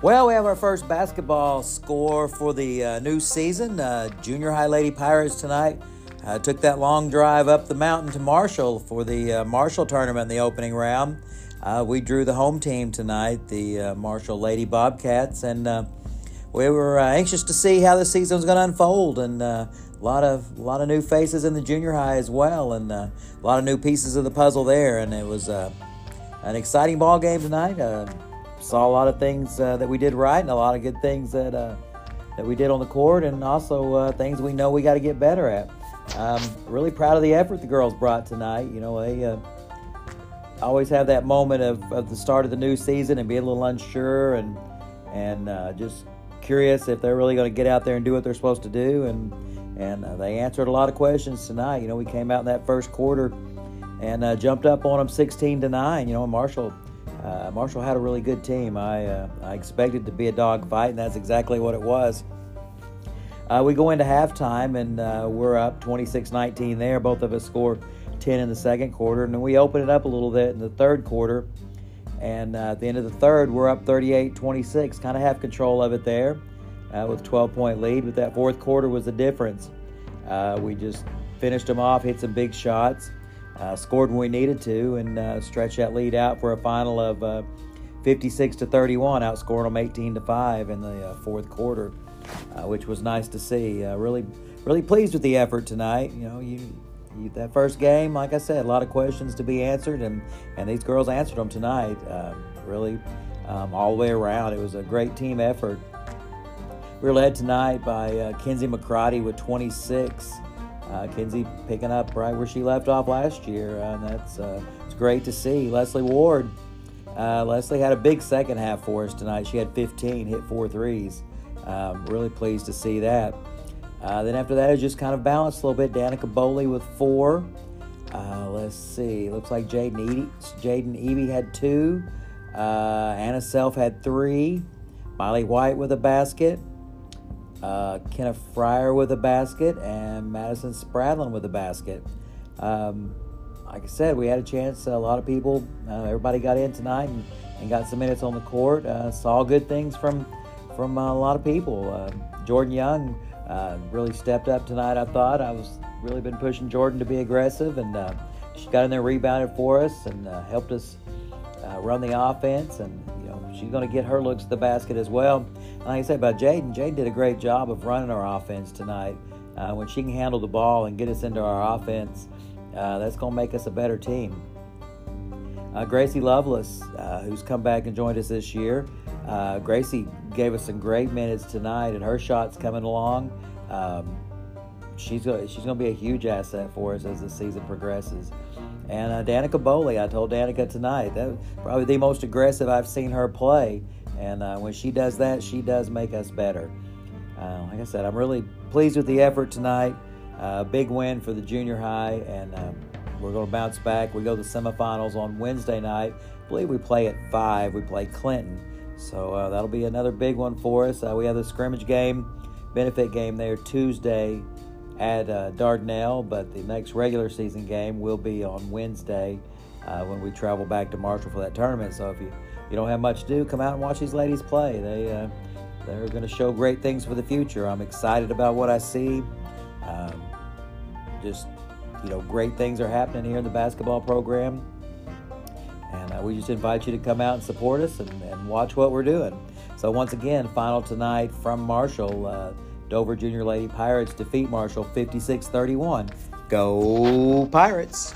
Well, we have our first basketball score for the uh, new season. Uh, Junior High Lady Pirates tonight uh, took that long drive up the mountain to Marshall for the uh, Marshall tournament in the opening round. Uh, we drew the home team tonight, the uh, Marshall Lady Bobcats, and we were anxious to see how the season was going to unfold. And a lot of a lot of new faces in the junior high as well, and a lot of new pieces of the puzzle there. And it was an exciting ball game tonight saw a lot of things uh, that we did right and a lot of good things that uh, that we did on the court, and also uh, things we know we got to get better at. Um, really proud of the effort the girls brought tonight. You know, they uh, always have that moment of, of the start of the new season and be a little unsure and and uh, just curious if they're really going to get out there and do what they're supposed to do. And and uh, they answered a lot of questions tonight. You know, we came out in that first quarter and jumped up on them 16 to nine. You know, Marshall uh, Marshall had a really good team. I, uh, I expected to be a dog fight, and that's exactly what it was. Uh, we go into halftime, and uh, we're up 26 19 there. Both of us score 10 in the second quarter, and then we open it up a little bit in the third quarter. And uh, at the end of the third, we're up 38 26. Kind of have control of it there uh, with 12 point lead, but that fourth quarter was the difference. we just finished them off, hit some big shots. Uh, scored when we needed to and uh, stretched that lead out for a final of uh, 56 to 31, outscoring them 18 to 5 in the uh, fourth quarter, uh, which was nice to see. Uh, really, really pleased with the effort tonight. You know, you, you, that first game, like I said, a lot of questions to be answered, and and these girls answered them tonight. really, um, all the way around, it was a great team effort. We are led tonight by Kinsey McCrady with 26. Uh, Kinsey picking up right where she left off last year, uh, and that's uh, it's great to see. Leslie Ward, uh, Leslie had a big second half for us tonight. She had 15, hit four threes. Um, really pleased to see that. Uh, then after that, it just kind of balanced a little bit. Danica Bowley with four. Uh, let's see. Looks like Jaden Eby, Jaden Eby had two. Anna Self had three. Miley White with a basket uh, Kennedy Fryer with a basket, and Madison Spradlin with a basket. Um, like I said, we had a chance. A lot of people, uh, everybody got in tonight and, and, got some minutes on the court. Uh, saw good things from from a lot of people. Uh, Jordan Young uh, really stepped up tonight. I thought I was really been pushing Jordan to be aggressive, and uh, she got in there, rebounded for us, and helped us run the offense. And she's going to get her looks at the basket as well like I said about Jaden, Jaden did a great job of running our offense tonight. Uh, when she can handle the ball and get us into our offense, uh, that's going to make us a better team. Uh, Gracie Lovelace, uh, who's come back and joined us this year, uh, Gracie gave us some great minutes tonight, and her shot's coming along. Um, she's going she's going to be a huge asset for us as the season progresses. And uh, Danica Bowley, I told Danica tonight that probably the most aggressive I've seen her play. And uh, when she does that, she does make us better. Uh, like I said, I'm really pleased with the effort tonight. Uh, big win for the junior high, and um, we're going to bounce back. We go to the semifinals on Wednesday night. I believe we play at 5. We play Clinton. So uh, that'll be another big one for us. Uh, we have the scrimmage game, benefit game there Tuesday at uh, Dardanelle, but the next regular season game will be on Wednesday when we travel back to Marshall for that tournament. So if you you don't have much to do, come out and watch these ladies play. They uh, they're going to show great things for the future. I'm excited about what I see. Um, just you know, great things are happening here in the basketball program, and uh, we just invite you to come out and support us and, and, watch what we're doing. So once again, final tonight from Marshall. Dover Junior Lady Pirates defeat Marshall 56-31. Go Pirates!